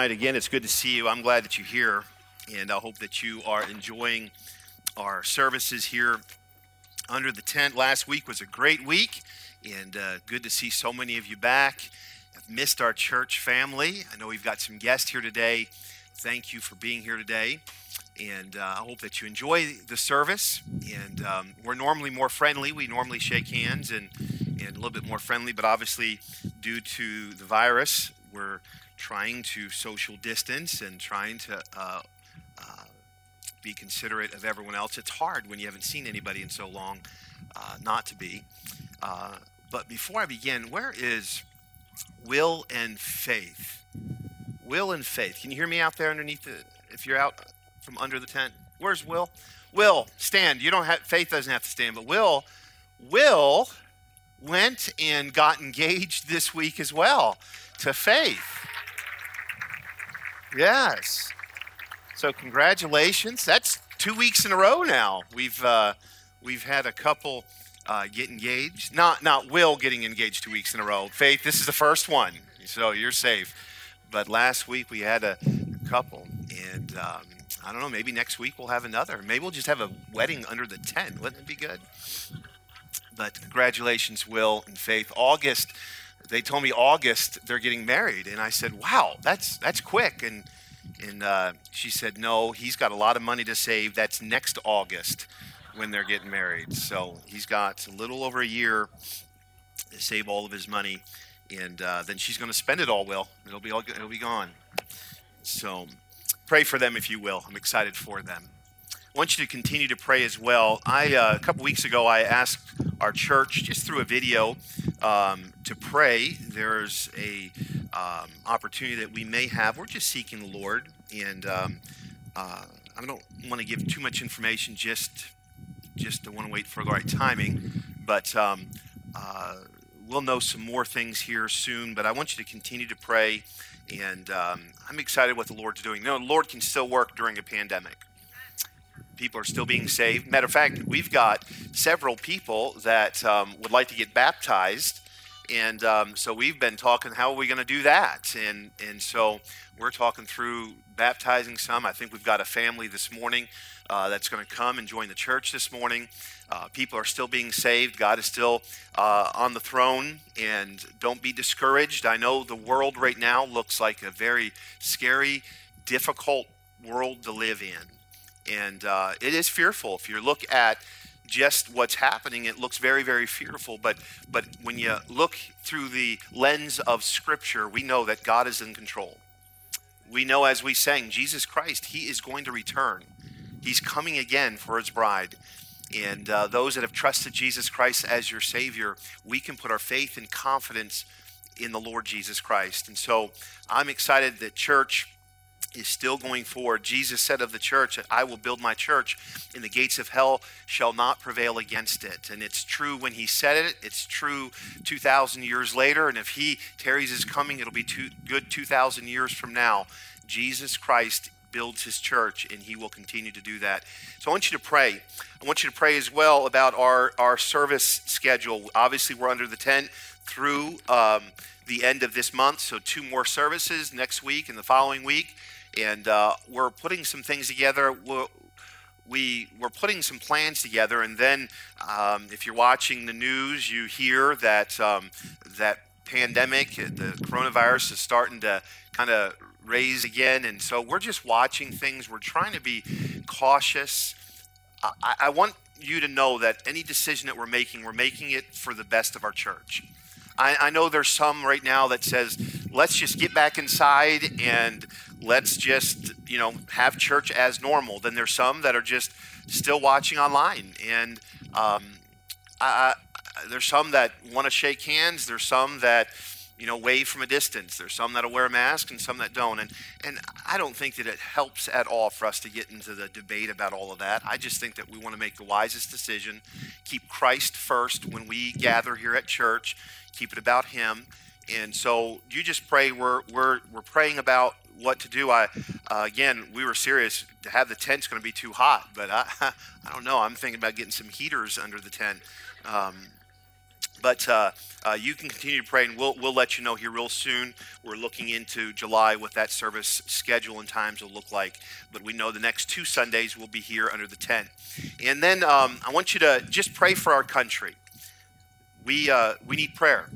right, again, it's good to see you. I'm glad that you're here, and I hope that you are enjoying our services here under the tent. Last week was a great week, and uh, good to see so many of you back. I've missed our church family. I know we've got some guests here today. Thank you for being here today, and uh, I hope that you enjoy the service. And um, we're normally more friendly. We normally shake hands and and a little bit more friendly, but obviously, due to the virus, we're trying to social distance and trying to uh, uh, be considerate of everyone else. It's hard when you haven't seen anybody in so long uh, not to be. Uh, but before I begin, where is Will and Faith? Will and Faith. Can you hear me out there underneath the, if you're out from under the tent? Where's Will? Will, stand. You don't have, Faith doesn't have to stand, but Will, Will went and got engaged this week as well to Faith. Yes. So congratulations. That's two weeks in a row now. We've uh, we've had a couple uh, get engaged. Not not Will getting engaged two weeks in a row. Faith, this is the first one, so you're safe. But last week we had a, couple, and um, I don't know. Maybe next week we'll have another. Maybe we'll just have a wedding under the tent. Wouldn't it be good? But congratulations, Will and Faith. August they told me August they're getting married, and I said, "Wow, that's that's quick." And and uh, she said, "No, he's got a lot of money to save. That's next August when they're getting married. So he's got a little over a year to save all of his money, and uh, then she's going to spend it all. Will it'll be all it'll be gone. So pray for them if you will. I'm excited for them. Want you to continue to pray as well. I uh, a couple weeks ago I asked our church just through a video um, to pray. There's a um, opportunity that we may have. We're just seeking the Lord, and um, uh, I don't want to give too much information. Just just I want to wait for the right timing, but. Um, uh, we'll know some more things here soon, but I want you to continue to pray, and um, I'm excited what the Lord's doing. You know, the Lord can still work during a pandemic people are still being saved. Matter of fact, we've got several people that um, would like to get baptized. And um, so we've been talking, how are we going to do that? And, and so we're talking through baptizing some. I think we've got a family this morning uh, that's going to come and join the church this morning. Uh, people are still being saved. God is still uh, on the throne. And don't be discouraged. I know the world right now looks like a very scary, difficult world to live in. And uh, it is fearful. If you look at just what's happening, it looks very, very fearful. But, but when you look through the lens of Scripture, we know that God is in control. We know, as we sang, Jesus Christ, He is going to return. He's coming again for His bride. And uh, those that have trusted Jesus Christ as your Savior, we can put our faith and confidence in the Lord Jesus Christ. And so I'm excited that church is still going forward. Jesus said of the church, I will build my church, and the gates of hell shall not prevail against it. And it's true when he said it, it's true 2,000 years later. And if he tarries his coming, it'll be two, good 2,000 years from now. Jesus Christ builds his church, and he will continue to do that. So I want you to pray. I want you to pray as well about our, our service schedule. Obviously, we're under the tent through um, the end of this month, so two more services next week and the following week and uh, we're putting some things together. We're, we we're putting some plans together, and then um, if you're watching the news, you hear that um, that pandemic, the coronavirus, is starting to kind of raise again, and so we're just watching things. We're trying to be cautious. I, I want you to know that any decision that we're making, we're making it for the best of our church. I, I know there's some right now that says, let's just get back inside and let's just, you know, have church as normal. Then there's some that are just still watching online. And um, I, I, there's some that want to shake hands. There's some that, you know, wave from a distance. There's some that'll wear a mask and some that don't. And and I don't think that it helps at all for us to get into the debate about all of that. I just think that we want to make the wisest decision, keep Christ first when we gather here at church, keep it about Him. And so you just pray. We're we're we're praying about what to do. I uh, again, we were serious. To have the tent's going to be too hot, but I I don't know. I'm thinking about getting some heaters under the tent. Um, But uh, uh, you can continue to pray, and we'll, we'll let you know here real soon. We're looking into July what that service schedule and times will look like. But we know the next two Sundays we'll be here under the tent. And then um, I want you to just pray for our country. We, uh, we need prayer.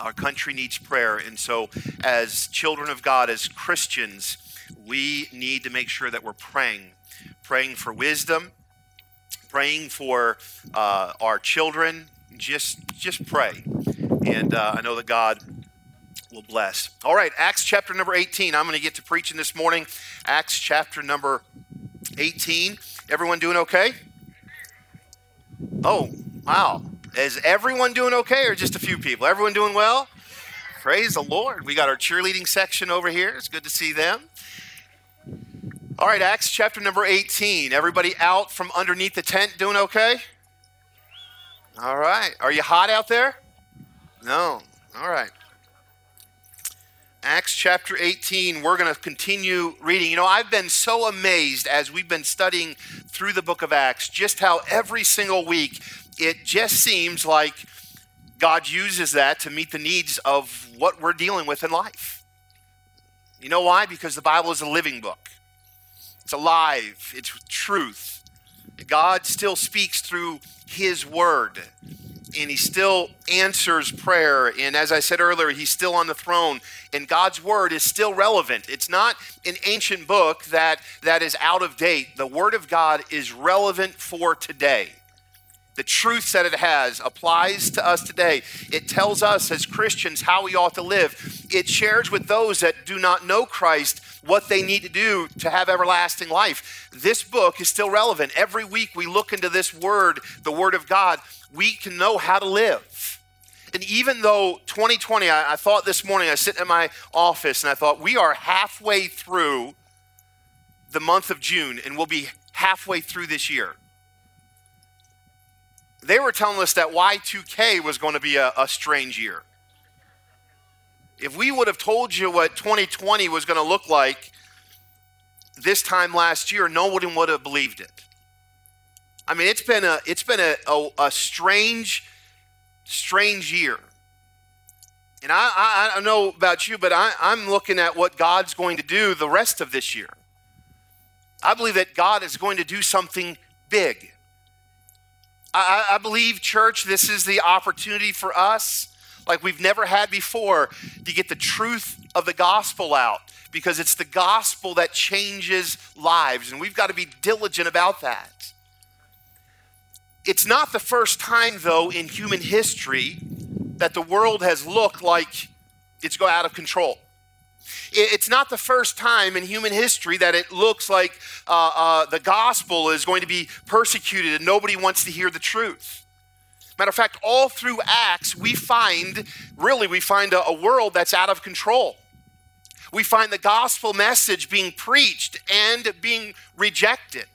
Our country needs prayer. And so, as children of God, as Christians, we need to make sure that we're praying, praying for wisdom, praying for uh, our children. Just, just pray, and uh, I know that God will bless. All right, Acts chapter number 18. I'm going to get to preaching this morning. Acts chapter number 18. Everyone doing okay? Oh, wow. Is everyone doing okay or just a few people? Everyone doing well? Praise the Lord. We got our cheerleading section over here. It's good to see them. All right, Acts chapter number 18. Everybody out from underneath the tent doing okay? All right. Are you hot out there? No. All right. Acts chapter 18, we're going to continue reading. You know, I've been so amazed as we've been studying through the book of Acts just how every single week it just seems like God uses that to meet the needs of what we're dealing with in life. You know why? Because the Bible is a living book, it's alive, it's truth. God still speaks through His Word, and He still answers prayer. And as I said earlier, He's still on the throne, and God's Word is still relevant. It's not an ancient book that, that is out of date. The Word of God is relevant for today the truths that it has applies to us today. It tells us as Christians how we ought to live. It shares with those that do not know Christ what they need to do to have everlasting life. This book is still relevant. Every week we look into this word, the word of God, we can know how to live. And even though 2020, I, I thought this morning, I was sitting in my office and I thought, we are halfway through the month of June and we'll be halfway through this year they were telling us that Y2K was going to be a, a strange year. If we would have told you what 2020 was going to look like this time last year, no one would have believed it. I mean, it's been a it's been a, a, a strange, strange year. And I, I, I don't know about you, but I, I'm looking at what God's going to do the rest of this year. I believe that God is going to do something big. I, I believe, church, this is the opportunity for us, like we've never had before, to get the truth of the gospel out because it's the gospel that changes lives, and we've got to be diligent about that. It's not the first time, though, in human history that the world has looked like it's go out of control. It's not the first time in human history that it looks like uh, uh, the gospel is going to be persecuted and nobody wants to hear the truth. Matter of fact, all through Acts, we find, really, we find a, a world that's out of control. We find the gospel message being preached and being rejected.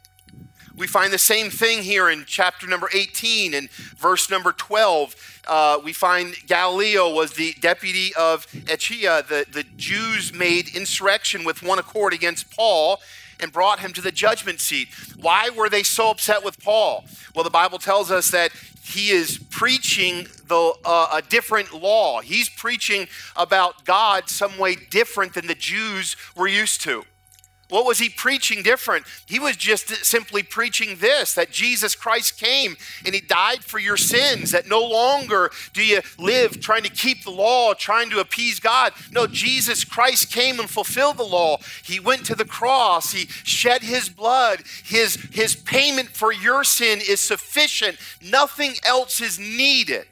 We find the same thing here in chapter number 18 and verse number 12. Uh, we find Gallio was the deputy of Achaia. The, the Jews made insurrection with one accord against Paul and brought him to the judgment seat. Why were they so upset with Paul? Well, the Bible tells us that he is preaching the, uh, a different law. He's preaching about God some way different than the Jews were used to. What was he preaching different? He was just simply preaching this that Jesus Christ came and he died for your sins, that no longer do you live trying to keep the law, trying to appease God. No, Jesus Christ came and fulfilled the law. He went to the cross, he shed his blood. His, his payment for your sin is sufficient, nothing else is needed.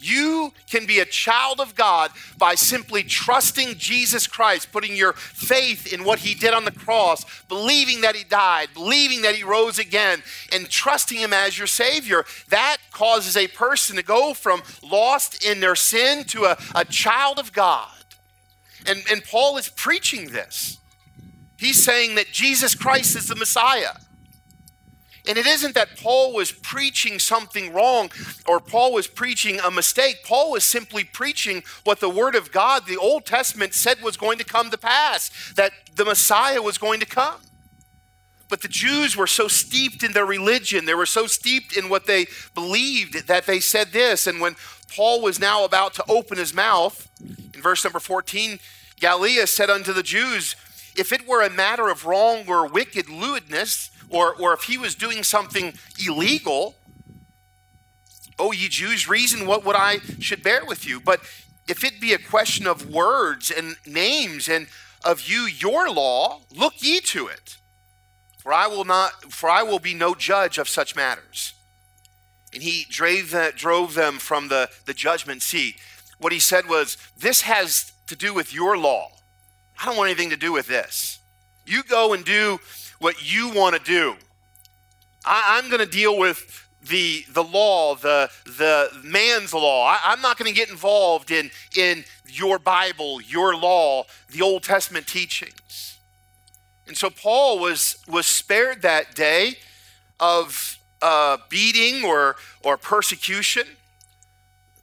You can be a child of God by simply trusting Jesus Christ, putting your faith in what he did on the cross, believing that he died, believing that he rose again, and trusting him as your Savior. That causes a person to go from lost in their sin to a, a child of God. And, and Paul is preaching this. He's saying that Jesus Christ is the Messiah. And it isn't that Paul was preaching something wrong or Paul was preaching a mistake. Paul was simply preaching what the Word of God, the Old Testament, said was going to come to pass, that the Messiah was going to come. But the Jews were so steeped in their religion, they were so steeped in what they believed that they said this. And when Paul was now about to open his mouth, in verse number 14, Gallio said unto the Jews, If it were a matter of wrong or wicked lewdness, or, or if he was doing something illegal, oh, ye Jews, reason what would I should bear with you. But if it be a question of words and names and of you your law, look ye to it. For I will not for I will be no judge of such matters. And he drove, the, drove them from the, the judgment seat. What he said was, This has to do with your law. I don't want anything to do with this. You go and do what you want to do. I, am going to deal with the, the law, the, the man's law. I, am not going to get involved in, in your Bible, your law, the Old Testament teachings. And so Paul was, was spared that day of uh, beating or, or persecution.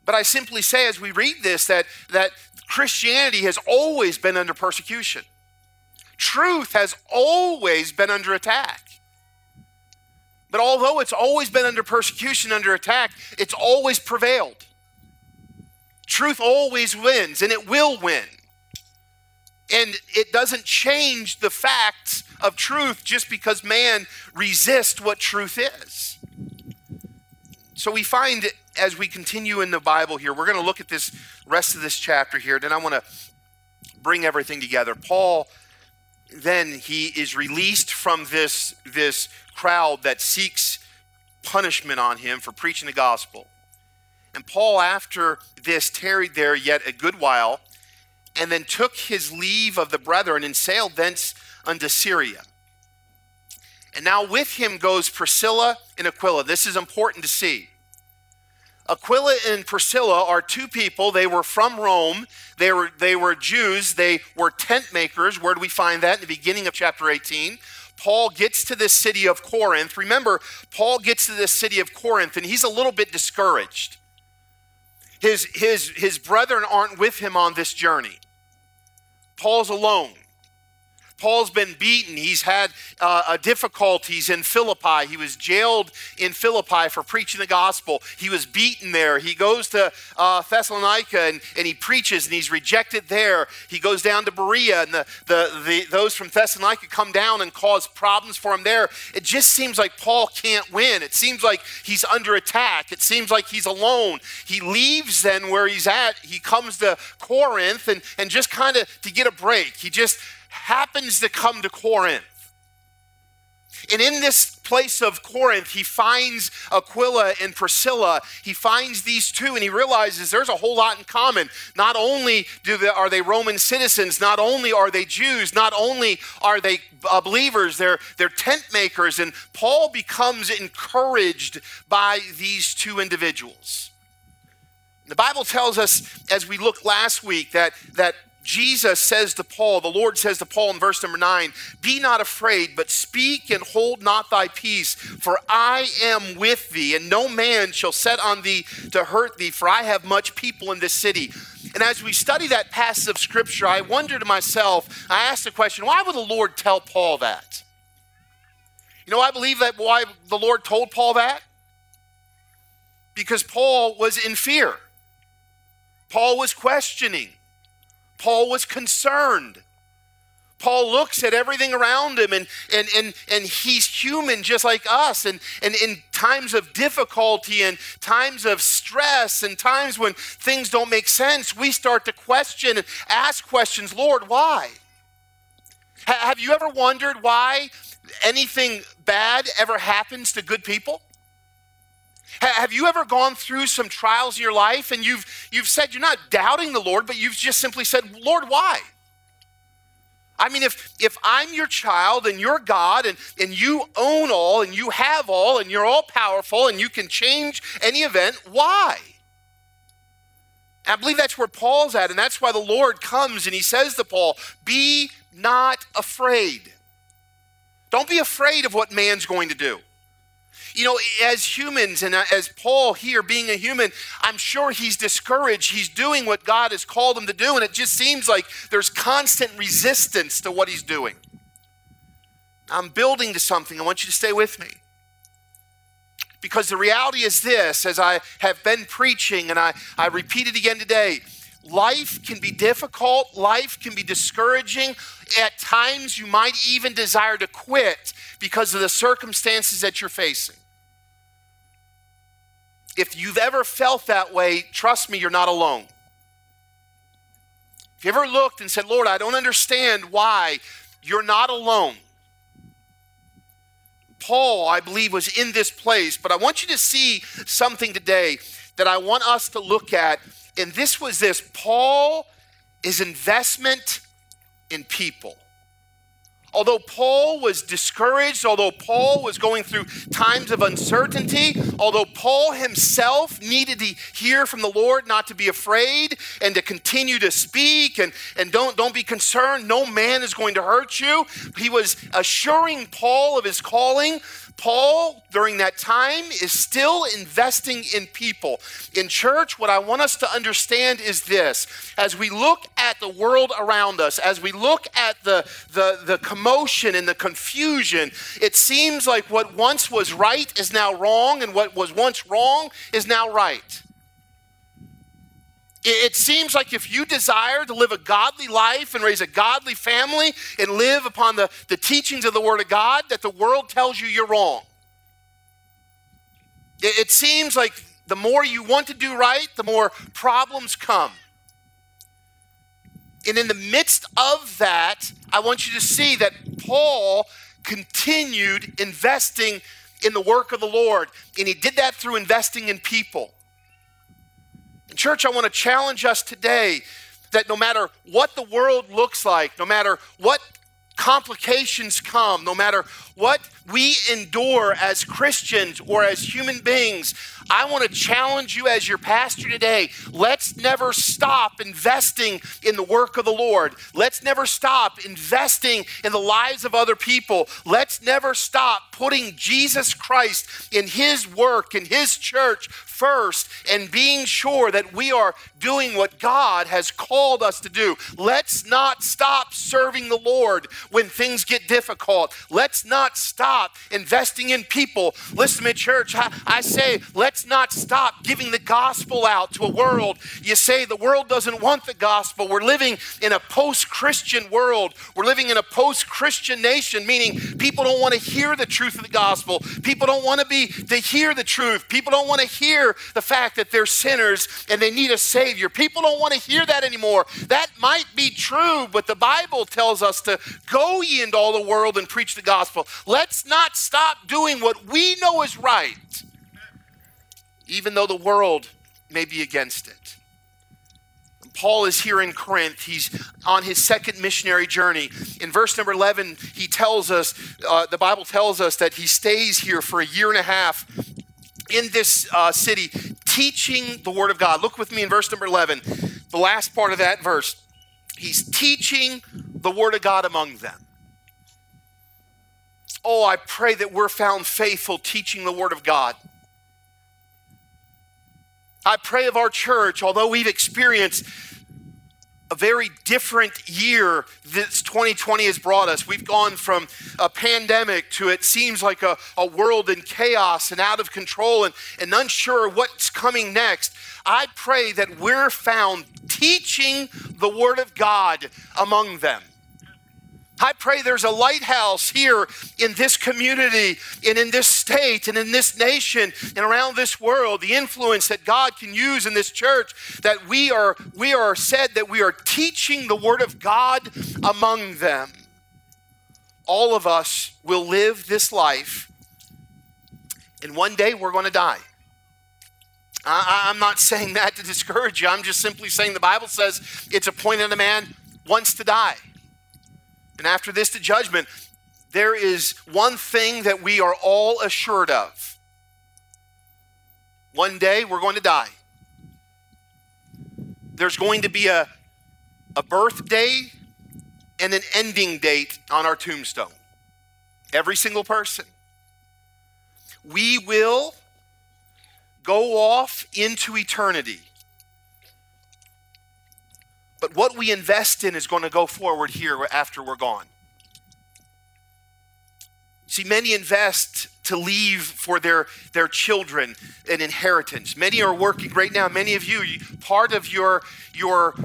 But I simply say, as we read this, that, that Christianity has always been under persecution. Truth has always been under attack. But although it's always been under persecution, under attack, it's always prevailed. Truth always wins, and it will win. And it doesn't change the facts of truth just because man resists what truth is. So we find as we continue in the Bible here, we're going to look at this rest of this chapter here. Then I want to bring everything together. Paul then he is released from this, this crowd that seeks punishment on him for preaching the gospel. And Paul, after this, tarried there yet a good while, and then took his leave of the brethren and sailed thence unto Syria. And now with him goes Priscilla and Aquila. This is important to see. Aquila and Priscilla are two people. They were from Rome. They were, they were Jews. They were tent makers. Where do we find that? In the beginning of chapter 18. Paul gets to this city of Corinth. Remember, Paul gets to this city of Corinth and he's a little bit discouraged. His, his, his brethren aren't with him on this journey. Paul's alone. Paul's been beaten. He's had uh, difficulties in Philippi. He was jailed in Philippi for preaching the gospel. He was beaten there. He goes to uh, Thessalonica and, and he preaches and he's rejected there. He goes down to Berea and the, the, the, those from Thessalonica come down and cause problems for him there. It just seems like Paul can't win. It seems like he's under attack. It seems like he's alone. He leaves then where he's at. He comes to Corinth and, and just kind of to get a break. He just happens to come to Corinth. And in this place of Corinth, he finds Aquila and Priscilla. He finds these two and he realizes there's a whole lot in common. Not only do they, are they Roman citizens, not only are they Jews, not only are they uh, believers, they're, they're tent makers. And Paul becomes encouraged by these two individuals. The Bible tells us, as we looked last week, that, that Jesus says to Paul, the Lord says to Paul in verse number nine, Be not afraid, but speak and hold not thy peace, for I am with thee, and no man shall set on thee to hurt thee, for I have much people in this city. And as we study that passage of scripture, I wonder to myself, I asked the question, why would the Lord tell Paul that? You know, I believe that why the Lord told Paul that? Because Paul was in fear. Paul was questioning. Paul was concerned. Paul looks at everything around him and, and, and, and he's human just like us. And, and in times of difficulty and times of stress and times when things don't make sense, we start to question and ask questions Lord, why? have you ever wondered why anything bad ever happens to good people? Have you ever gone through some trials in your life and you've, you've said you're not doubting the Lord, but you've just simply said, Lord, why? I mean, if, if I'm your child and you're God and, and you own all and you have all and you're all powerful and you can change any event, why? And I believe that's where Paul's at, and that's why the Lord comes and he says to Paul, Be not afraid. Don't be afraid of what man's going to do. You know, as humans and uh, as Paul here being a human, I'm sure he's discouraged. He's doing what God has called him to do, and it just seems like there's constant resistance to what he's doing. I'm building to something. I want you to stay with me. Because the reality is this, as I have been preaching and I, I repeat it again today, life can be difficult, life can be discouraging. At times, you might even desire to quit because of the circumstances that you're facing. If you've ever felt that way, trust me, you're not alone. If you ever looked and said, Lord, I don't understand why, you're not alone. Paul, I believe, was in this place, but I want you to see something today that I want us to look at. And this was this Paul is investment in people. Although Paul was discouraged, although Paul was going through times of uncertainty, although Paul himself needed to hear from the Lord not to be afraid and to continue to speak and, and don't, don't be concerned, no man is going to hurt you, he was assuring Paul of his calling Paul, during that time, is still investing in people. In church, what I want us to understand is this as we look at the world around us, as we look at the, the, the commotion and the confusion, it seems like what once was right is now wrong, and what was once wrong is now right. It seems like if you desire to live a godly life and raise a godly family and live upon the, the teachings of the Word of God, that the world tells you you're wrong. It, it seems like the more you want to do right, the more problems come. And in the midst of that, I want you to see that Paul continued investing in the work of the Lord, and he did that through investing in people. Church, I want to challenge us today that no matter what the world looks like, no matter what complications come, no matter what we endure as Christians or as human beings, I want to challenge you as your pastor today. Let's never stop investing in the work of the Lord. Let's never stop investing in the lives of other people. Let's never stop putting Jesus Christ in His work, in His church first, and being sure that we are doing what God has called us to do. Let's not stop serving the Lord when things get difficult. Let's not stop investing in people. Listen to me, church. I, I say, let's not stop giving the gospel out to a world. You say the world doesn't want the gospel. We're living in a post Christian world. We're living in a post Christian nation, meaning people don't want to hear the truth of the gospel. People don't want to be to hear the truth. People don't want to hear the fact that they're sinners and they need a savior. People don't want to hear that anymore. That might be true, but the Bible tells us to go ye into all the world and preach the gospel. Let's not stop doing what we know is right, even though the world may be against it. Paul is here in Corinth. He's on his second missionary journey. In verse number 11, he tells us, uh, the Bible tells us that he stays here for a year and a half in this uh, city teaching the Word of God. Look with me in verse number 11, the last part of that verse. He's teaching the Word of God among them. Oh, I pray that we're found faithful teaching the Word of God. I pray of our church, although we've experienced a very different year this 2020 has brought us. We've gone from a pandemic to it seems like a, a world in chaos and out of control and, and unsure what's coming next. I pray that we're found teaching the Word of God among them. I pray there's a lighthouse here in this community and in this state and in this nation and around this world, the influence that God can use in this church, that we are, we are said that we are teaching the Word of God among them. All of us will live this life, and one day we're going to die. I, I'm not saying that to discourage you. I'm just simply saying the Bible says it's appointed a man once to die. And after this, the judgment, there is one thing that we are all assured of. One day we're going to die. There's going to be a, a birthday and an ending date on our tombstone. Every single person. We will go off into eternity. But what we invest in is going to go forward here after we're gone. See, many invest to leave for their, their children an inheritance. Many are working right now. Many of you, part of your, your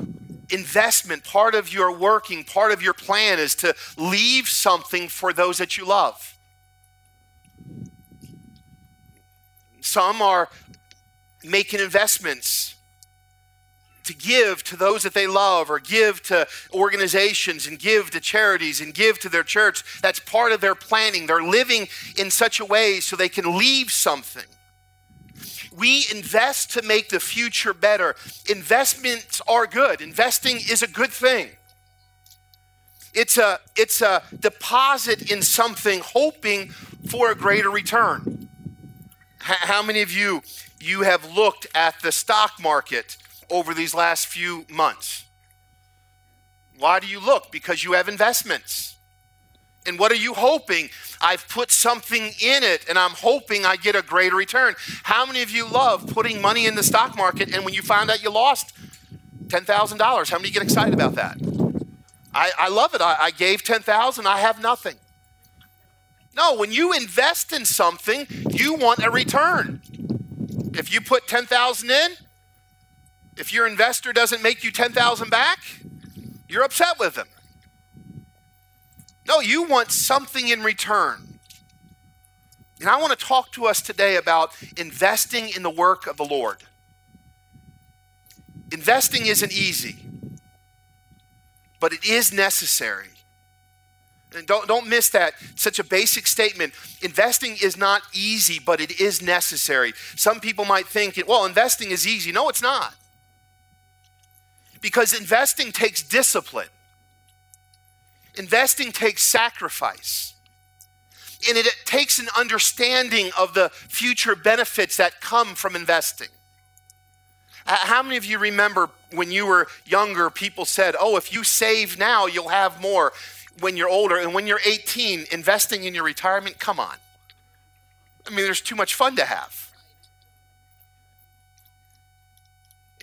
investment, part of your working, part of your plan is to leave something for those that you love. Some are making investments to give to those that they love or give to organizations and give to charities and give to their church. That's part of their planning. They're living in such a way so they can leave something. We invest to make the future better. Investments are good. Investing is a good thing. It's a, it's a deposit in something hoping for a greater return. H- how many of you you have looked at the stock market over these last few months? Why do you look? Because you have investments. And what are you hoping? I've put something in it and I'm hoping I get a greater return. How many of you love putting money in the stock market and when you find out you lost $10,000, how many get excited about that? I, I love it. I, I gave 10,000, I have nothing. No, when you invest in something, you want a return. If you put 10,000 in, if your investor doesn't make you 10,000 back, you're upset with them. No, you want something in return. And I want to talk to us today about investing in the work of the Lord. Investing isn't easy, but it is necessary. And don't, don't miss that. Such a basic statement. Investing is not easy, but it is necessary. Some people might think, well, investing is easy. No, it's not because investing takes discipline, investing takes sacrifice. And it, it takes an understanding of the future benefits that come from investing. How many of you remember when you were younger, people said, Oh, if you save now, you'll have more when you're older. And when you're 18, investing in your retirement, come on. I mean, there's too much fun to have.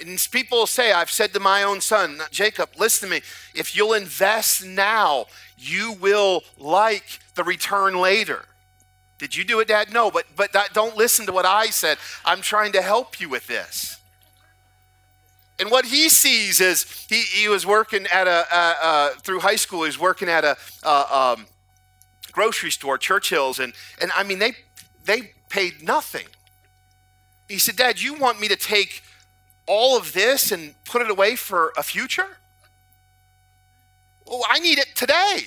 And people say, I've said to my own son, Jacob, listen to me. If you'll invest now, you will like the return later. Did you do it, Dad? No, but but that, don't listen to what I said. I'm trying to help you with this. And what he sees is he, he was working at a uh, uh, through high school. He was working at a uh, um, grocery store, Churchill's, and and I mean they they paid nothing. He said, Dad, you want me to take all of this and put it away for a future? Well, I need it today.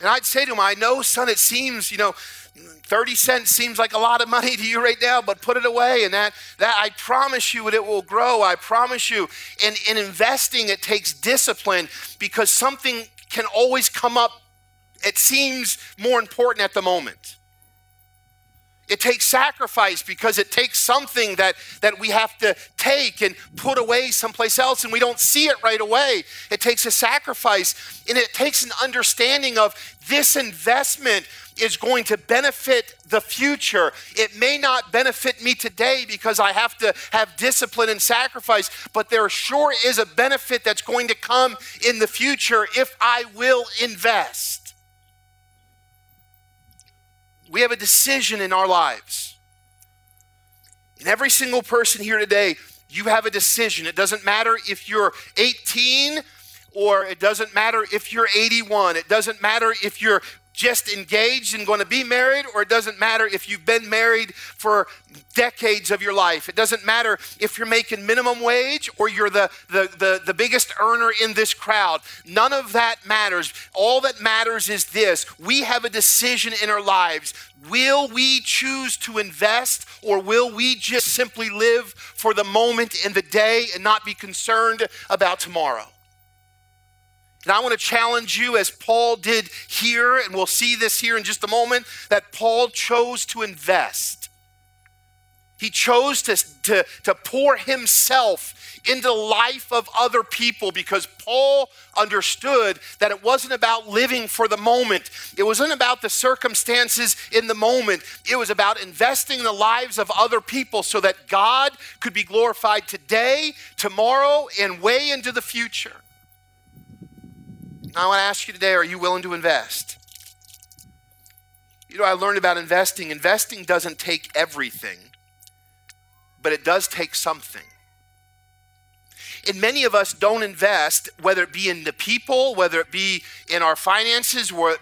And I'd say to him, I know, son, it seems, you know, 30 cents seems like a lot of money to you right now, but put it away. And that, that I promise you it will grow. I promise you. And in investing, it takes discipline because something can always come up. It seems more important at the moment. It takes sacrifice because it takes something that, that we have to take and put away someplace else, and we don't see it right away. It takes a sacrifice, and it takes an understanding of this investment is going to benefit the future. It may not benefit me today because I have to have discipline and sacrifice, but there sure is a benefit that's going to come in the future if I will invest. We have a decision in our lives. And every single person here today, you have a decision. It doesn't matter if you're 18 or it doesn't matter if you're 81. It doesn't matter if you're just engaged and going to be married, or it doesn't matter if you've been married for decades of your life. It doesn't matter if you're making minimum wage or you're the, the, the, the, biggest earner in this crowd. None of that matters. All that matters is this we have a decision in our lives. Will we choose to invest or will we just simply live for the moment and the day and not be concerned about tomorrow? And I want to challenge you, as Paul did here, and we'll see this here in just a moment, that Paul chose to invest. He chose to, to, to pour himself into the life of other people because Paul understood that it wasn't about living for the moment. It wasn't about the circumstances in the moment. It was about investing in the lives of other people so that God could be glorified today, tomorrow, and way into the future. I want to ask you today are you willing to invest? You know, I learned about investing. Investing doesn't take everything, but it does take something. And many of us don't invest, whether it be in the people, whether it be in our finances, or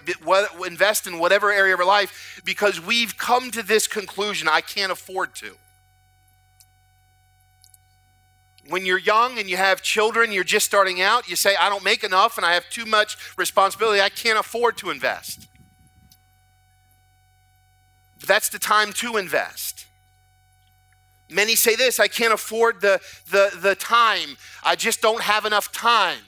invest in whatever area of our life, because we've come to this conclusion I can't afford to. When you're young and you have children, you're just starting out, you say, I don't make enough and I have too much responsibility, I can't afford to invest. But that's the time to invest. Many say this I can't afford the, the, the time, I just don't have enough time.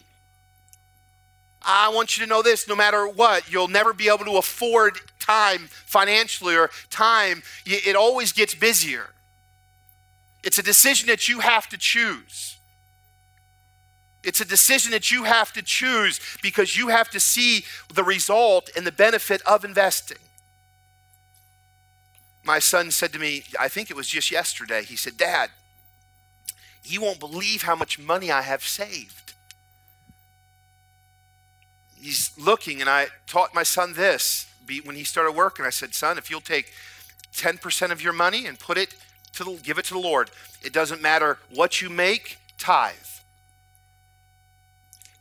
I want you to know this no matter what, you'll never be able to afford time financially or time. It always gets busier. It's a decision that you have to choose. It's a decision that you have to choose because you have to see the result and the benefit of investing. My son said to me, I think it was just yesterday, he said, Dad, you won't believe how much money I have saved. He's looking, and I taught my son this when he started working. I said, Son, if you'll take 10% of your money and put it to the, give it to the Lord. It doesn't matter what you make, tithe.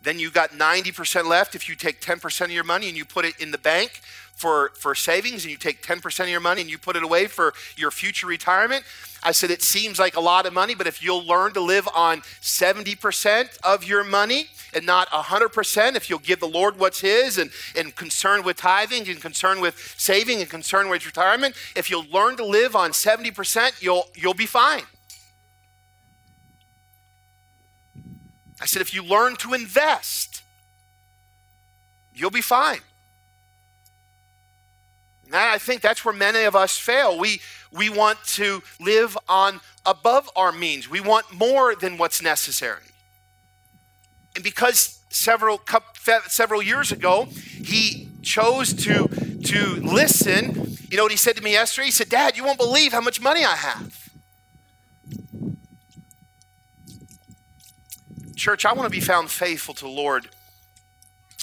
Then you got 90% left if you take 10% of your money and you put it in the bank for, for savings and you take 10% of your money and you put it away for your future retirement. I said, it seems like a lot of money, but if you'll learn to live on 70% of your money and not 100%, if you'll give the Lord what's His and, and concerned with tithing and concerned with saving and concerned with retirement, if you'll learn to live on 70%, you'll, you'll be fine. I said, if you learn to invest, you'll be fine. And I think that's where many of us fail. We, we want to live on above our means. We want more than what's necessary. And because several several years ago he chose to to listen, you know what he said to me yesterday? He said, "Dad, you won't believe how much money I have." Church, I want to be found faithful to Lord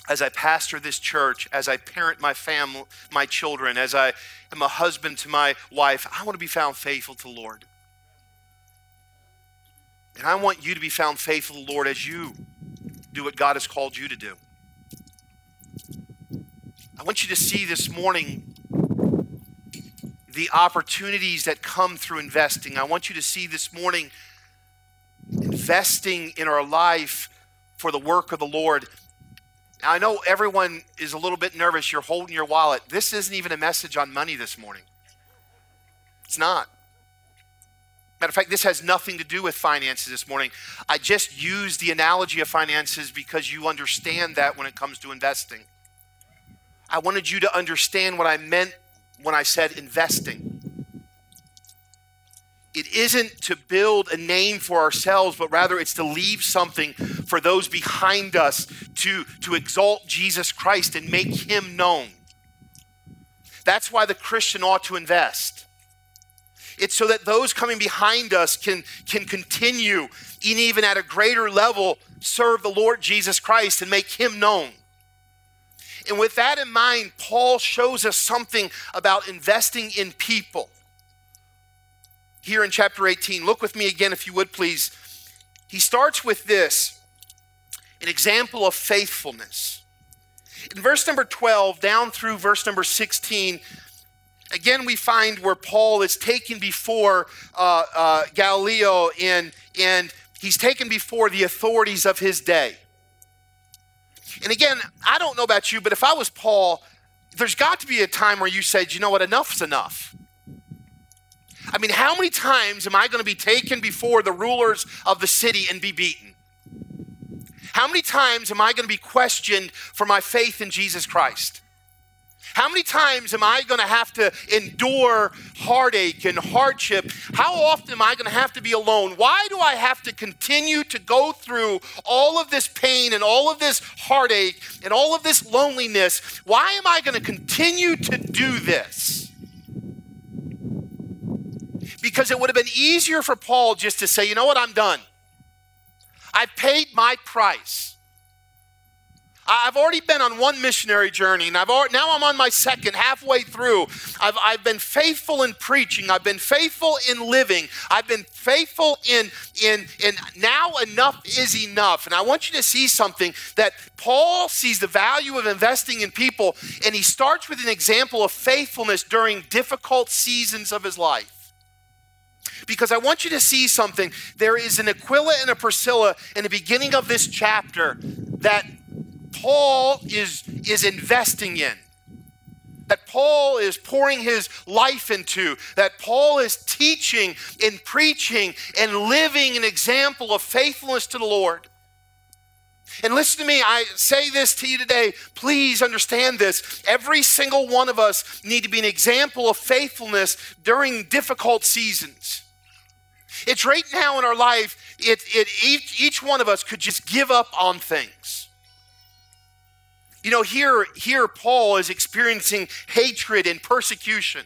as I pastor this church, as I parent my family, my children, as I am a husband to my wife, I want to be found faithful to the Lord. And I want you to be found faithful to the Lord as you do what God has called you to do. I want you to see this morning the opportunities that come through investing. I want you to see this morning investing in our life for the work of the Lord I know everyone is a little bit nervous. You're holding your wallet. This isn't even a message on money this morning. It's not. Matter of fact, this has nothing to do with finances this morning. I just used the analogy of finances because you understand that when it comes to investing. I wanted you to understand what I meant when I said investing. It isn't to build a name for ourselves, but rather it's to leave something for those behind us to, to exalt Jesus Christ and make him known. That's why the Christian ought to invest. It's so that those coming behind us can, can continue, and even at a greater level, serve the Lord Jesus Christ and make him known. And with that in mind, Paul shows us something about investing in people here in chapter 18. Look with me again, if you would please. He starts with this an example of faithfulness. In verse number 12, down through verse number 16, again we find where Paul is taken before uh, uh, Gallio and, and he's taken before the authorities of his day. And again, I don't know about you, but if I was Paul, there's got to be a time where you said, you know what, enough's enough. I mean, how many times am I going to be taken before the rulers of the city and be beaten? How many times am I going to be questioned for my faith in Jesus Christ? How many times am I going to have to endure heartache and hardship? How often am I going to have to be alone? Why do I have to continue to go through all of this pain and all of this heartache and all of this loneliness? Why am I going to continue to do this? Because it would have been easier for Paul just to say, you know what, I'm done. I've paid my price. I've already been on one missionary journey, and I've already, now I'm on my second, halfway through. I've, I've been faithful in preaching. I've been faithful in living. I've been faithful in, in, in now enough is enough. And I want you to see something that Paul sees the value of investing in people, and he starts with an example of faithfulness during difficult seasons of his life because I want you to see something. There is an Aquila and a Priscilla in the beginning of this chapter that Paul is, is investing in, that Paul is pouring his life into, that Paul is teaching and preaching and living an example of faithfulness to the Lord. And listen to me, I say this to you today. Please understand this. Every single one of us need to be an example of faithfulness during difficult seasons. It's right now in our life, it, it, each, each one of us could just give up on things. You know, here, here Paul is experiencing hatred and persecution.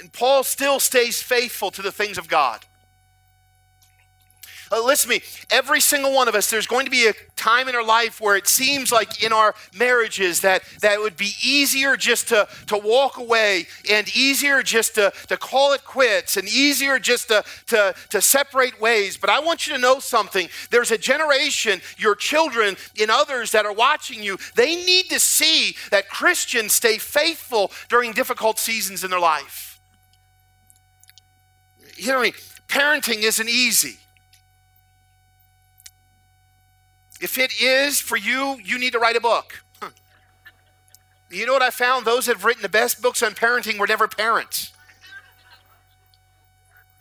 And Paul still stays faithful to the things of God. Uh, listen to me. Every single one of us, there's going to be a time in our life where it seems like in our marriages that, that it would be easier just to, to walk away and easier just to, to call it quits and easier just to, to, to separate ways. But I want you to know something. There's a generation, your children and others that are watching you, they need to see that Christians stay faithful during difficult seasons in their life. You know, what I mean? parenting isn't easy. If it is for you, you need to write a book. You know what I found? Those that have written the best books on parenting were never parents.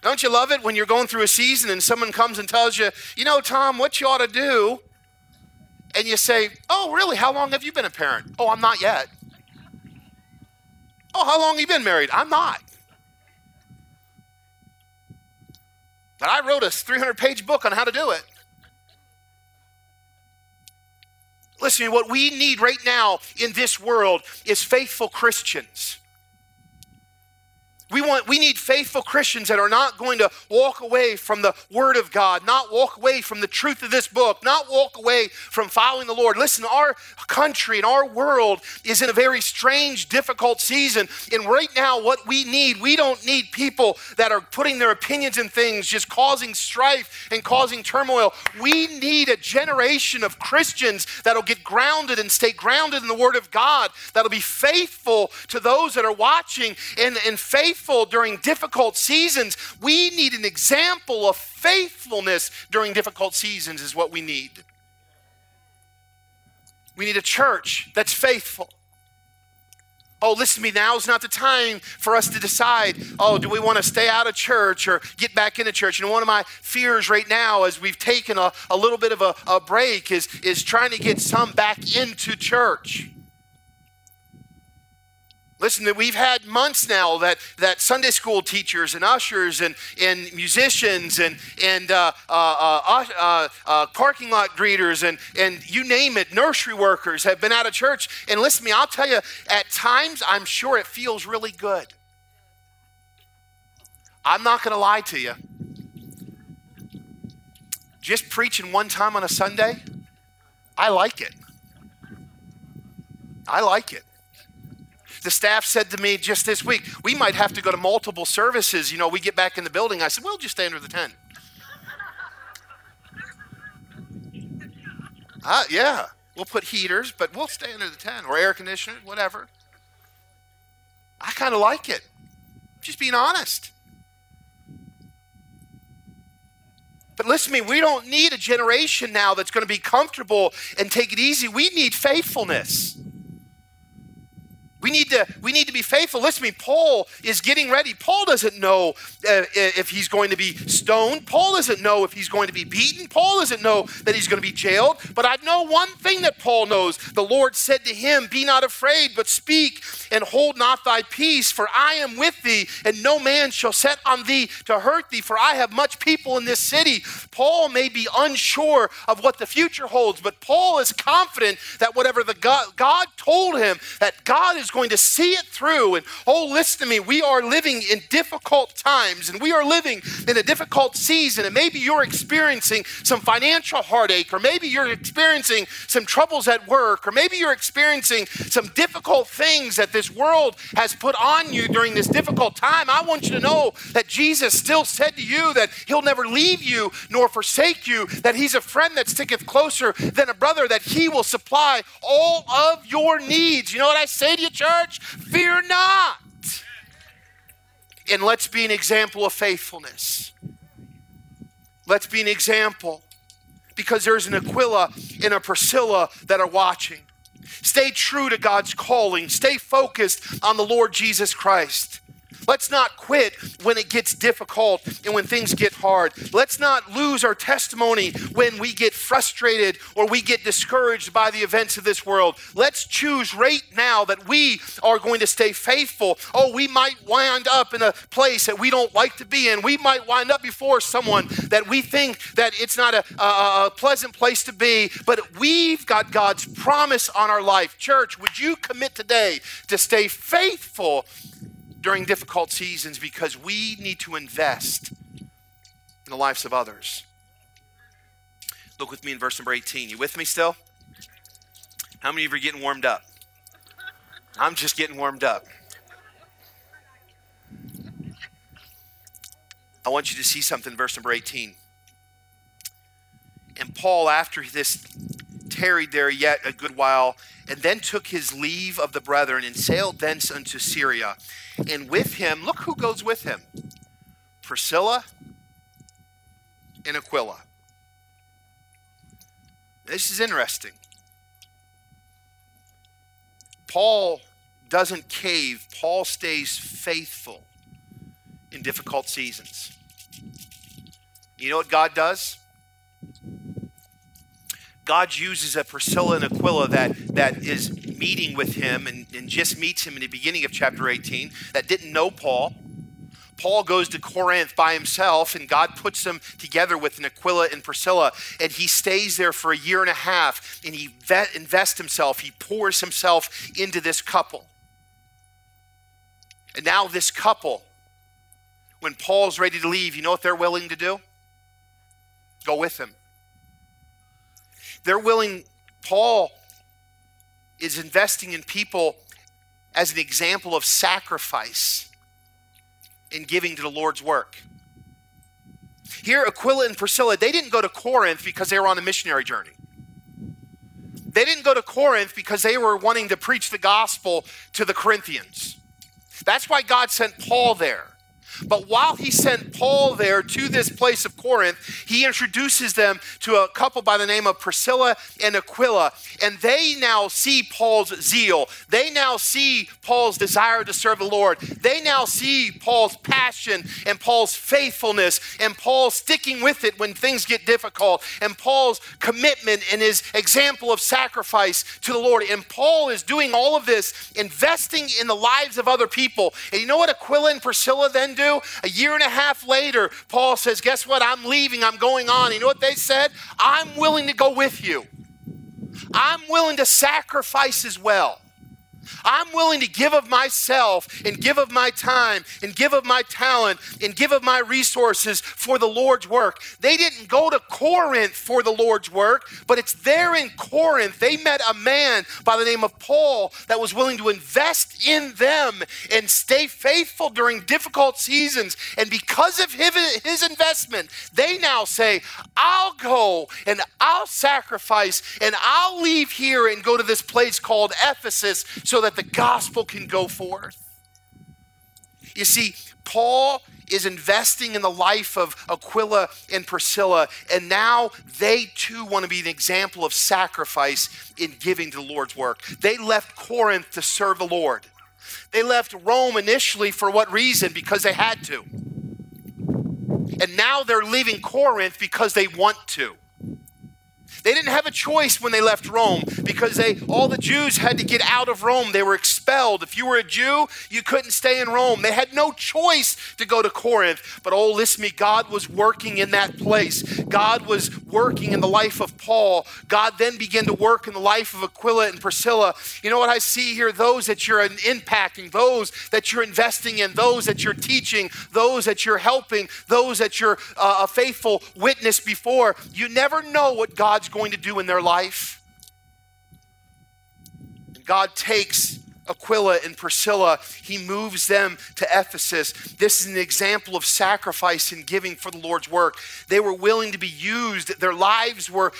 Don't you love it when you're going through a season and someone comes and tells you, you know, Tom, what you ought to do? And you say, oh, really? How long have you been a parent? Oh, I'm not yet. Oh, how long have you been married? I'm not. But I wrote a 300 page book on how to do it. Listen, what we need right now in this world is faithful Christians. We, want, we need faithful Christians that are not going to walk away from the Word of God, not walk away from the truth of this book, not walk away from following the Lord. Listen, our country and our world is in a very strange, difficult season. And right now, what we need, we don't need people that are putting their opinions in things, just causing strife and causing turmoil. We need a generation of Christians that'll get grounded and stay grounded in the Word of God, that'll be faithful to those that are watching and, and faithful during difficult seasons. We need an example of faithfulness during difficult seasons, is what we need. We need a church that's faithful. Oh, listen to me, now's not the time for us to decide, oh, do we want to stay out of church or get back into church? And one of my fears right now, as we've taken a, a little bit of a, a break, is, is trying to get some back into church. Listen, we've had months now that, that Sunday school teachers and ushers and, and musicians and, and uh, uh, uh, uh, uh parking lot greeters and, and you name it, nursery workers have been out of church. And listen to me, I'll tell you, at times I'm sure it feels really good. I'm not going to lie to you. Just preaching one time on a Sunday, I like it. I like it the staff said to me just this week, we might have to go to multiple services. You know, we get back in the building. I said, we'll just stay under the tent. uh, yeah, we'll put heaters, but we'll stay under the tent or air conditioner, whatever. I kind of like it. Just being honest. But listen to me, we don't need a generation now that's going to be comfortable and take it easy. We need faithfulness. We need to we need to be faithful. Listen to me. Paul is getting ready. Paul doesn't know uh, if he's going to be stoned. Paul doesn't know if he's going to be beaten. Paul doesn't know that he's going to be jailed. But I know one thing that Paul knows. The Lord said to him, "Be not afraid, but speak and hold not thy peace, for I am with thee, and no man shall set on thee to hurt thee. For I have much people in this city." Paul may be unsure of what the future holds, but Paul is confident that whatever the God, God told him, that God is going to see it through. And oh, listen to me, we are living in difficult times and we are living in a difficult season. And maybe you're experiencing some financial heartache, or maybe you're experiencing some troubles at work, or maybe you're experiencing some difficult things that this world has put on you during this difficult time. I want you to know that Jesus still said to you that he'll never leave you nor forsake you, that he's a friend that sticketh closer than a brother, that he will supply all of your needs. You know what I say to you, church? Fear not. And let's be an example of faithfulness. Let's be an example because there's an Aquila and a Priscilla that are watching. Stay true to God's calling. Stay focused on the Lord Jesus Christ. Let's not quit when it gets difficult and when things get hard. Let's not lose our testimony when we get frustrated or we get discouraged by the events of this world. Let's choose right now that we are going to stay faithful. Oh, we might wind up in a place that we don't like to be in. We might wind up before someone that we think that it's not a, a, a pleasant place to be, but we've got God's promise on our life. Church, would you commit today to stay faithful during difficult seasons because we need to invest in the lives of others. Look with me in verse number 18. You with me still? How many of you are getting warmed up? I'm just getting warmed up. I want you to see something, verse number 18. And Paul, after this tarried there yet a good while, and then took his leave of the brethren, and sailed thence unto Syria. And with him, look who goes with him Priscilla and Aquila. This is interesting. Paul doesn't cave, Paul stays faithful in difficult seasons. You know what God does? God uses a Priscilla and Aquila that, that is meeting with him and, and just meets him in the beginning of chapter 18 that didn't know Paul. Paul goes to Corinth by himself, and God puts them together with an Aquila and Priscilla, and he stays there for a year and a half, and he vet, invests himself, he pours himself into this couple. And now, this couple, when Paul's ready to leave, you know what they're willing to do? Go with him. They're willing, Paul is investing in people as an example of sacrifice in giving to the Lord's work. Here, Aquila and Priscilla, they didn't go to Corinth because they were on a missionary journey. They didn't go to Corinth because they were wanting to preach the gospel to the Corinthians. That's why God sent Paul there. But while he sent Paul there to this place of Corinth, he introduces them to a couple by the name of Priscilla and Aquila. And they now see Paul's zeal. They now see Paul's desire to serve the Lord. They now see Paul's passion and Paul's faithfulness and Paul's sticking with it when things get difficult and Paul's commitment and his example of sacrifice to the Lord. And Paul is doing all of this, investing in the lives of other people. And you know what Aquila and Priscilla then do? Do? A year and a half later, Paul says, Guess what? I'm leaving. I'm going on. You know what they said? I'm willing to go with you. I'm willing to sacrifice as well. I'm willing to give of myself and give of my time and give of my talent and give of my resources for the Lord's work. They didn't go to Corinth for the Lord's work, but it's there in Corinth. They met a man by the name of Paul that was willing to invest in them and stay faithful during difficult seasons. And because of his investment, they now say, I'll go and I'll sacrifice and I'll leave here and go to this place called Ephesus so that the gospel can go forth. You see, Paul is investing in the life of Aquila and Priscilla, and now they too want to be an example of sacrifice in giving to the Lord's work. They left Corinth to serve the Lord. They left Rome initially for what reason? Because they had to. And now they're leaving Corinth because they want to. They didn't have a choice when they left Rome because they all the Jews had to get out of Rome. They were expelled. If you were a Jew, you couldn't stay in Rome. They had no choice to go to Corinth. But oh, listen me, God was working in that place. God was working in the life of Paul. God then began to work in the life of Aquila and Priscilla. You know what I see here? Those that you're impacting, those that you're investing in, those that you're teaching, those that you're helping, those that you're uh, a faithful witness before. You never know what God's going to do in their life. God takes Aquila and Priscilla, he moves them to Ephesus. This is an example of sacrifice and giving for the Lord's work. They were willing to be used, their lives were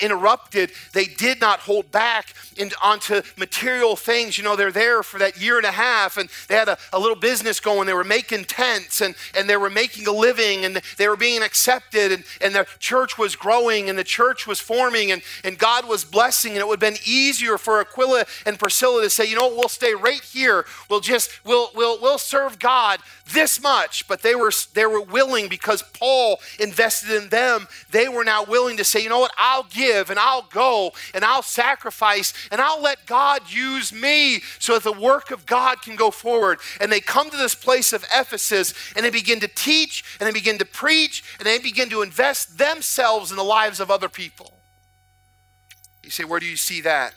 interrupted. They did not hold back onto material things. You know, they're there for that year and a half, and they had a, a little business going. They were making tents and, and they were making a living, and they were being accepted, and, and the church was growing, and the church was forming, and, and God was blessing. And it would have been easier for Aquila and Priscilla to say, you know what, we'll stay right here. We'll just we'll we'll we'll serve God this much. But they were they were willing because Paul invested in them. They were now willing to say, you know what? I'll give and I'll go and I'll sacrifice and I'll let God use me so that the work of God can go forward. And they come to this place of Ephesus and they begin to teach and they begin to preach and they begin to invest themselves in the lives of other people. You say, where do you see that?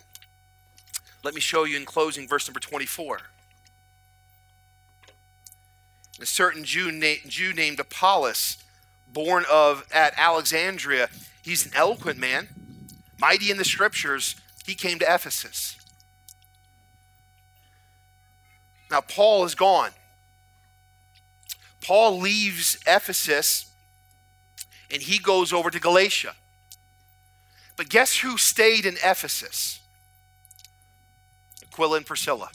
Let me show you in closing verse number 24. A certain Jew, na- Jew named Apollos, born of at Alexandria, he's an eloquent man, mighty in the scriptures. He came to Ephesus. Now, Paul is gone. Paul leaves Ephesus and he goes over to Galatia. But guess who stayed in Ephesus? Aquila and Priscilla.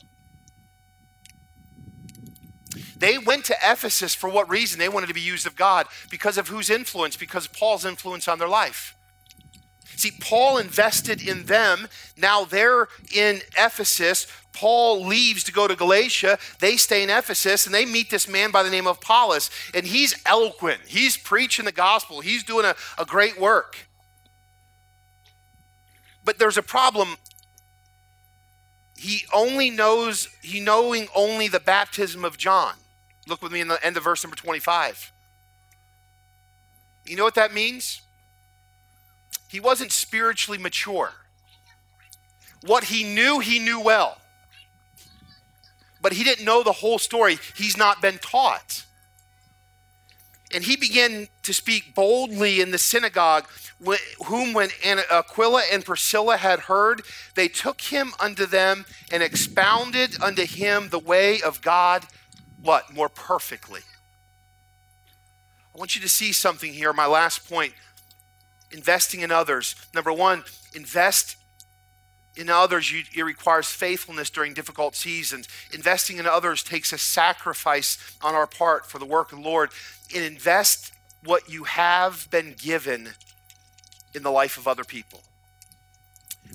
They went to Ephesus for what reason? They wanted to be used of God. Because of whose influence? Because of Paul's influence on their life. See, Paul invested in them. Now they're in Ephesus. Paul leaves to go to Galatia. They stay in Ephesus and they meet this man by the name of Apollos. And he's eloquent. He's preaching the gospel. He's doing a, a great work. But there's a problem he only knows, he knowing only the baptism of John. Look with me in the end of verse number 25. You know what that means? He wasn't spiritually mature. What he knew, he knew well. But he didn't know the whole story. He's not been taught. And he began to speak boldly in the synagogue, whom when Aquila and Priscilla had heard, they took him unto them and expounded unto him the way of God, what? More perfectly. I want you to see something here. My last point investing in others. Number one, invest in others, you, it requires faithfulness during difficult seasons. Investing in others takes a sacrifice on our part for the work of the Lord. And invest what you have been given in the life of other people.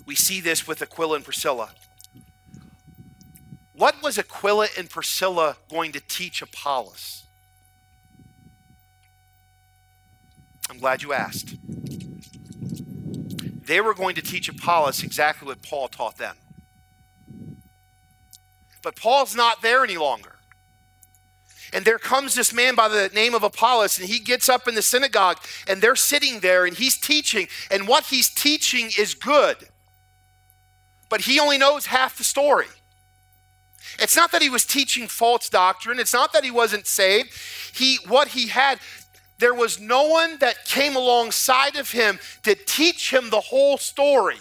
We see this with Aquila and Priscilla. What was Aquila and Priscilla going to teach Apollos? I'm glad you asked they were going to teach Apollos exactly what Paul taught them. But Paul's not there any longer. And there comes this man by the name of Apollos, and he gets up in the synagogue, and they're sitting there, and he's teaching, and what he's teaching is good. But he only knows half the story. It's not that he was teaching false doctrine. It's not that he wasn't saved. He what he had there was no one that came alongside of him to teach him the whole story.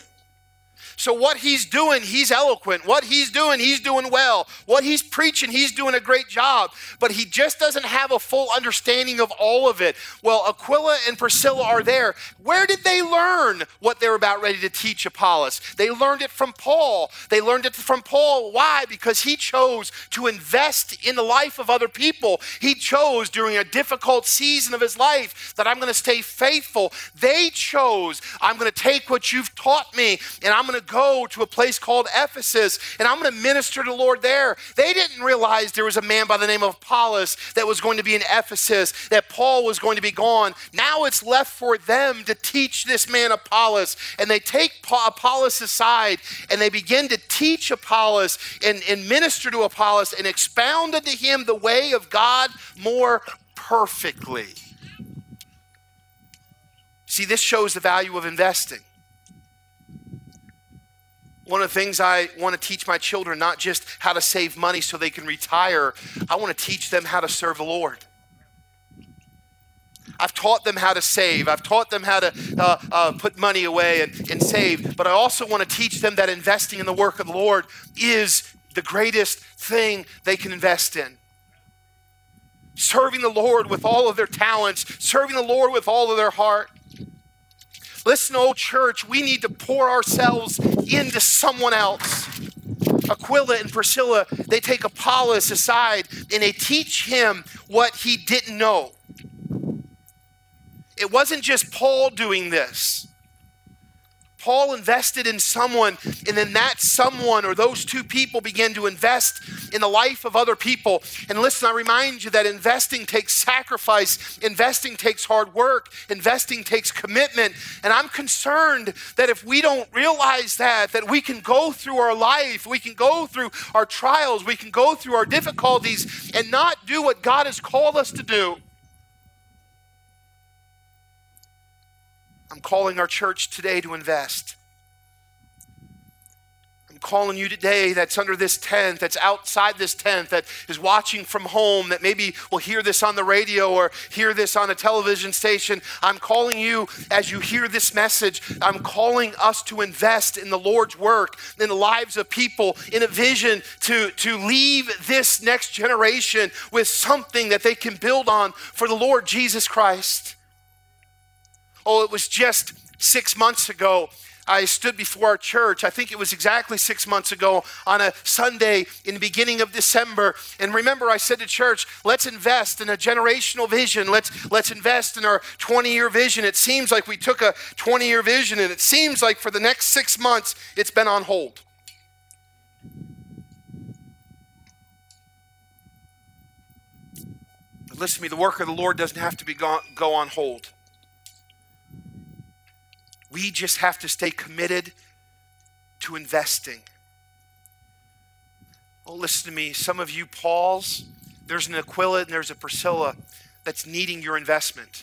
So, what he's doing, he's eloquent. What he's doing, he's doing well. What he's preaching, he's doing a great job. But he just doesn't have a full understanding of all of it. Well, Aquila and Priscilla are there. Where did they learn what they're about ready to teach Apollos? They learned it from Paul. They learned it from Paul. Why? Because he chose to invest in the life of other people. He chose during a difficult season of his life that I'm going to stay faithful. They chose, I'm going to take what you've taught me and I'm going to go to a place called Ephesus and I'm going to minister to the Lord there. They didn't realize there was a man by the name of Apollos that was going to be in Ephesus, that Paul was going to be gone. Now it's left for them to teach this man Apollos. And they take Apollos aside and they begin to teach Apollos and, and minister to Apollos and expound unto him the way of God more perfectly. See, this shows the value of investing. One of the things I want to teach my children, not just how to save money so they can retire, I want to teach them how to serve the Lord. I've taught them how to save. I've taught them how to uh, uh, put money away and, and save. But I also want to teach them that investing in the work of the Lord is the greatest thing they can invest in serving the Lord with all of their talents, serving the Lord with all of their heart. Listen, old church, we need to pour ourselves into someone else. Aquila and Priscilla, they take Apollos aside and they teach him what he didn't know. It wasn't just Paul doing this. Paul invested in someone, and then that someone or those two people began to invest in the life of other people. And listen, I remind you that investing takes sacrifice, investing takes hard work, investing takes commitment. And I'm concerned that if we don't realize that, that we can go through our life, we can go through our trials, we can go through our difficulties and not do what God has called us to do. I'm calling our church today to invest. I'm calling you today that's under this tent, that's outside this tent, that is watching from home, that maybe will hear this on the radio or hear this on a television station. I'm calling you as you hear this message. I'm calling us to invest in the Lord's work, in the lives of people, in a vision to, to leave this next generation with something that they can build on for the Lord Jesus Christ. Oh, it was just six months ago. I stood before our church, I think it was exactly six months ago, on a Sunday in the beginning of December. And remember, I said to church, let's invest in a generational vision. Let's, let's invest in our 20 year vision. It seems like we took a 20 year vision, and it seems like for the next six months, it's been on hold. But listen to me, the work of the Lord doesn't have to be go, go on hold. We just have to stay committed to investing. Oh, listen to me. Some of you, Pauls, there's an Aquila and there's a Priscilla that's needing your investment.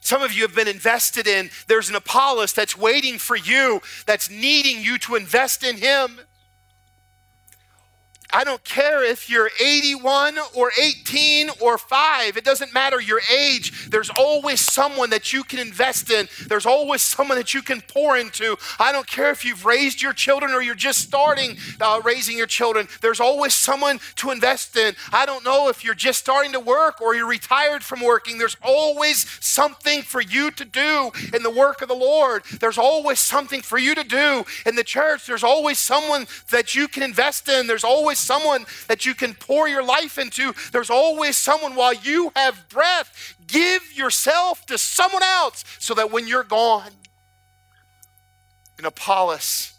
Some of you have been invested in. There's an Apollos that's waiting for you, that's needing you to invest in him. I don't care if you're 81 or 18 or 5. It doesn't matter your age. There's always someone that you can invest in. There's always someone that you can pour into. I don't care if you've raised your children or you're just starting uh, raising your children. There's always someone to invest in. I don't know if you're just starting to work or you're retired from working. There's always something for you to do in the work of the Lord. There's always something for you to do in the church. There's always someone that you can invest in. There's always someone that you can pour your life into. There's always someone while you have breath. Give yourself to someone else so that when you're gone, an Apollos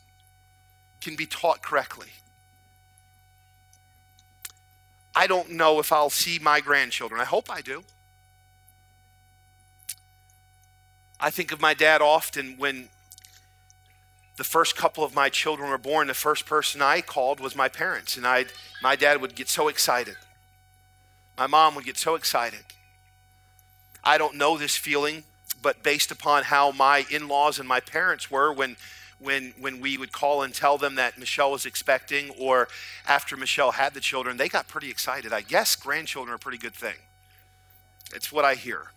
can be taught correctly. I don't know if I'll see my grandchildren. I hope I do. I think of my dad often when the first couple of my children were born, the first person I called was my parents. And i my dad would get so excited. My mom would get so excited. I don't know this feeling, but based upon how my in laws and my parents were when, when, when we would call and tell them that Michelle was expecting or after Michelle had the children, they got pretty excited. I guess grandchildren are a pretty good thing. It's what I hear.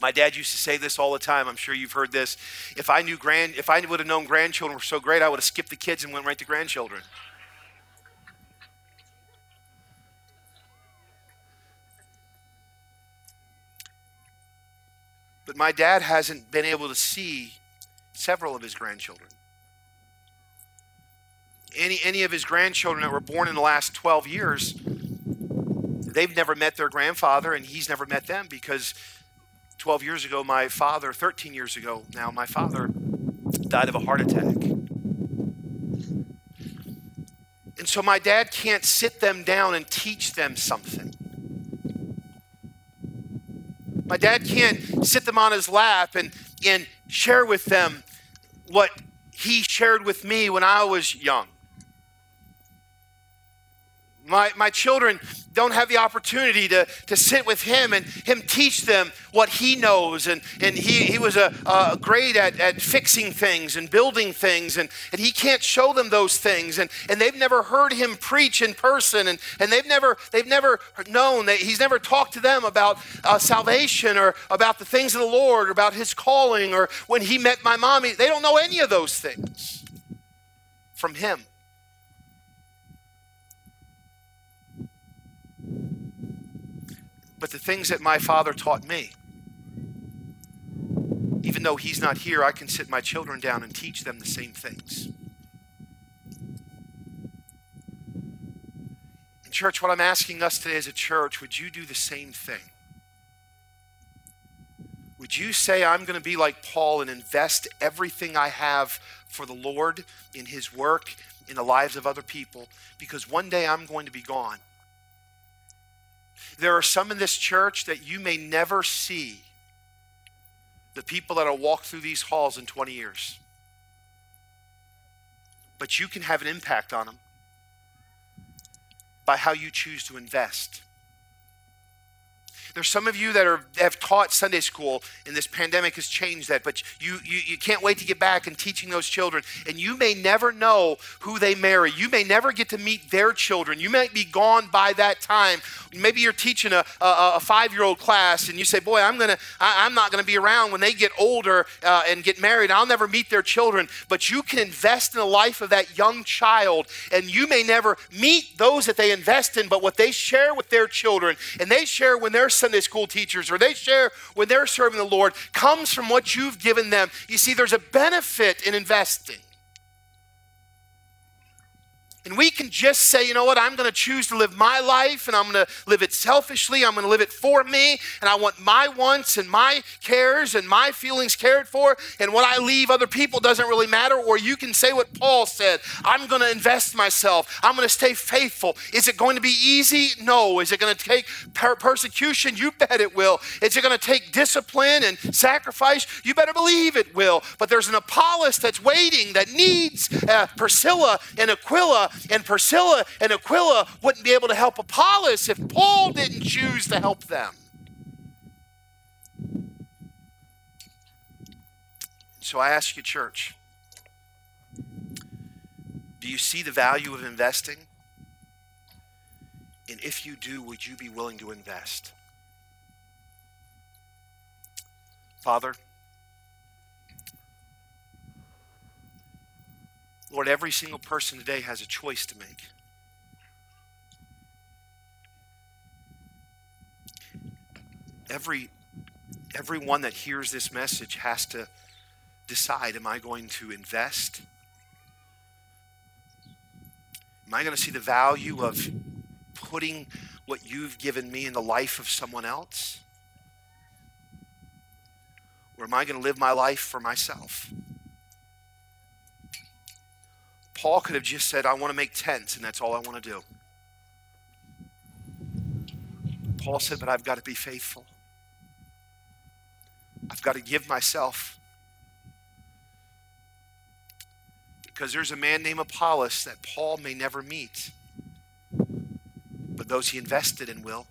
My dad used to say this all the time. I'm sure you've heard this. If I knew grand, if I would have known grandchildren were so great, I would have skipped the kids and went right to grandchildren. But my dad hasn't been able to see several of his grandchildren. Any, any of his grandchildren that were born in the last 12 years, they've never met their grandfather, and he's never met them because 12 years ago, my father, 13 years ago now, my father died of a heart attack. And so my dad can't sit them down and teach them something. My dad can't sit them on his lap and, and share with them what he shared with me when I was young. My, my children don't have the opportunity to, to sit with him and him teach them what he knows. And, and he, he was a, a great at, at fixing things and building things, and, and he can't show them those things. And, and they've never heard him preach in person, and, and they've, never, they've never known that he's never talked to them about uh, salvation or about the things of the Lord, or about his calling, or when he met my mommy. They don't know any of those things from him. But the things that my father taught me. Even though he's not here, I can sit my children down and teach them the same things. In church, what I'm asking us today as a church, would you do the same thing? Would you say, I'm going to be like Paul and invest everything I have for the Lord in his work, in the lives of other people? Because one day I'm going to be gone. There are some in this church that you may never see the people that will walk through these halls in 20 years. But you can have an impact on them by how you choose to invest. There's some of you that are, have taught Sunday school, and this pandemic has changed that, but you, you, you can't wait to get back and teaching those children. And you may never know who they marry. You may never get to meet their children. You might be gone by that time. Maybe you're teaching a, a, a five year old class, and you say, Boy, I'm, gonna, I, I'm not going to be around when they get older uh, and get married. I'll never meet their children. But you can invest in the life of that young child, and you may never meet those that they invest in, but what they share with their children, and they share when they're Sunday school teachers or they share when they're serving the Lord comes from what you've given them. You see, there's a benefit in investing. And we can just say, you know what, I'm going to choose to live my life and I'm going to live it selfishly. I'm going to live it for me. And I want my wants and my cares and my feelings cared for. And what I leave other people doesn't really matter. Or you can say what Paul said I'm going to invest myself. I'm going to stay faithful. Is it going to be easy? No. Is it going to take per- persecution? You bet it will. Is it going to take discipline and sacrifice? You better believe it will. But there's an Apollos that's waiting that needs uh, Priscilla and Aquila and Priscilla and Aquila wouldn't be able to help Apollos if Paul didn't choose to help them. So I ask you, church, do you see the value of investing? And if you do, would you be willing to invest? Father, Lord, every single person today has a choice to make. Every everyone that hears this message has to decide am I going to invest? Am I going to see the value of putting what you've given me in the life of someone else? Or am I going to live my life for myself? Paul could have just said, I want to make tents, and that's all I want to do. Paul said, But I've got to be faithful. I've got to give myself. Because there's a man named Apollos that Paul may never meet, but those he invested in will.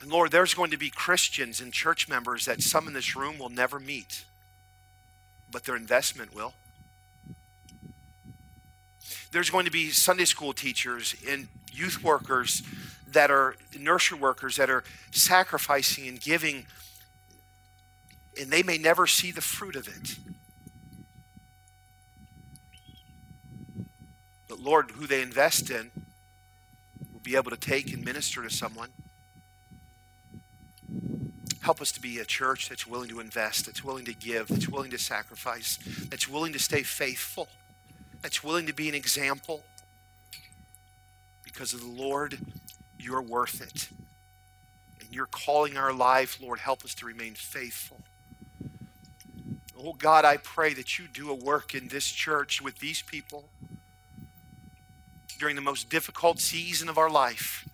And Lord, there's going to be Christians and church members that some in this room will never meet, but their investment will. There's going to be Sunday school teachers and youth workers that are nursery workers that are sacrificing and giving, and they may never see the fruit of it. But Lord, who they invest in will be able to take and minister to someone. Help us to be a church that's willing to invest, that's willing to give, that's willing to sacrifice, that's willing to stay faithful that's willing to be an example because of the Lord, you're worth it. And you're calling our life, Lord, help us to remain faithful. Oh God, I pray that you do a work in this church with these people during the most difficult season of our life,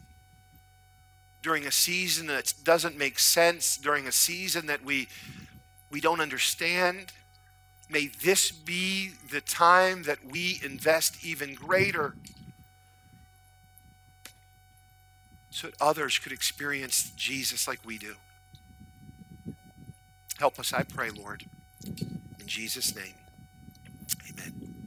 during a season that doesn't make sense, during a season that we, we don't understand. May this be the time that we invest even greater so that others could experience Jesus like we do. Help us, I pray, Lord. In Jesus' name, amen.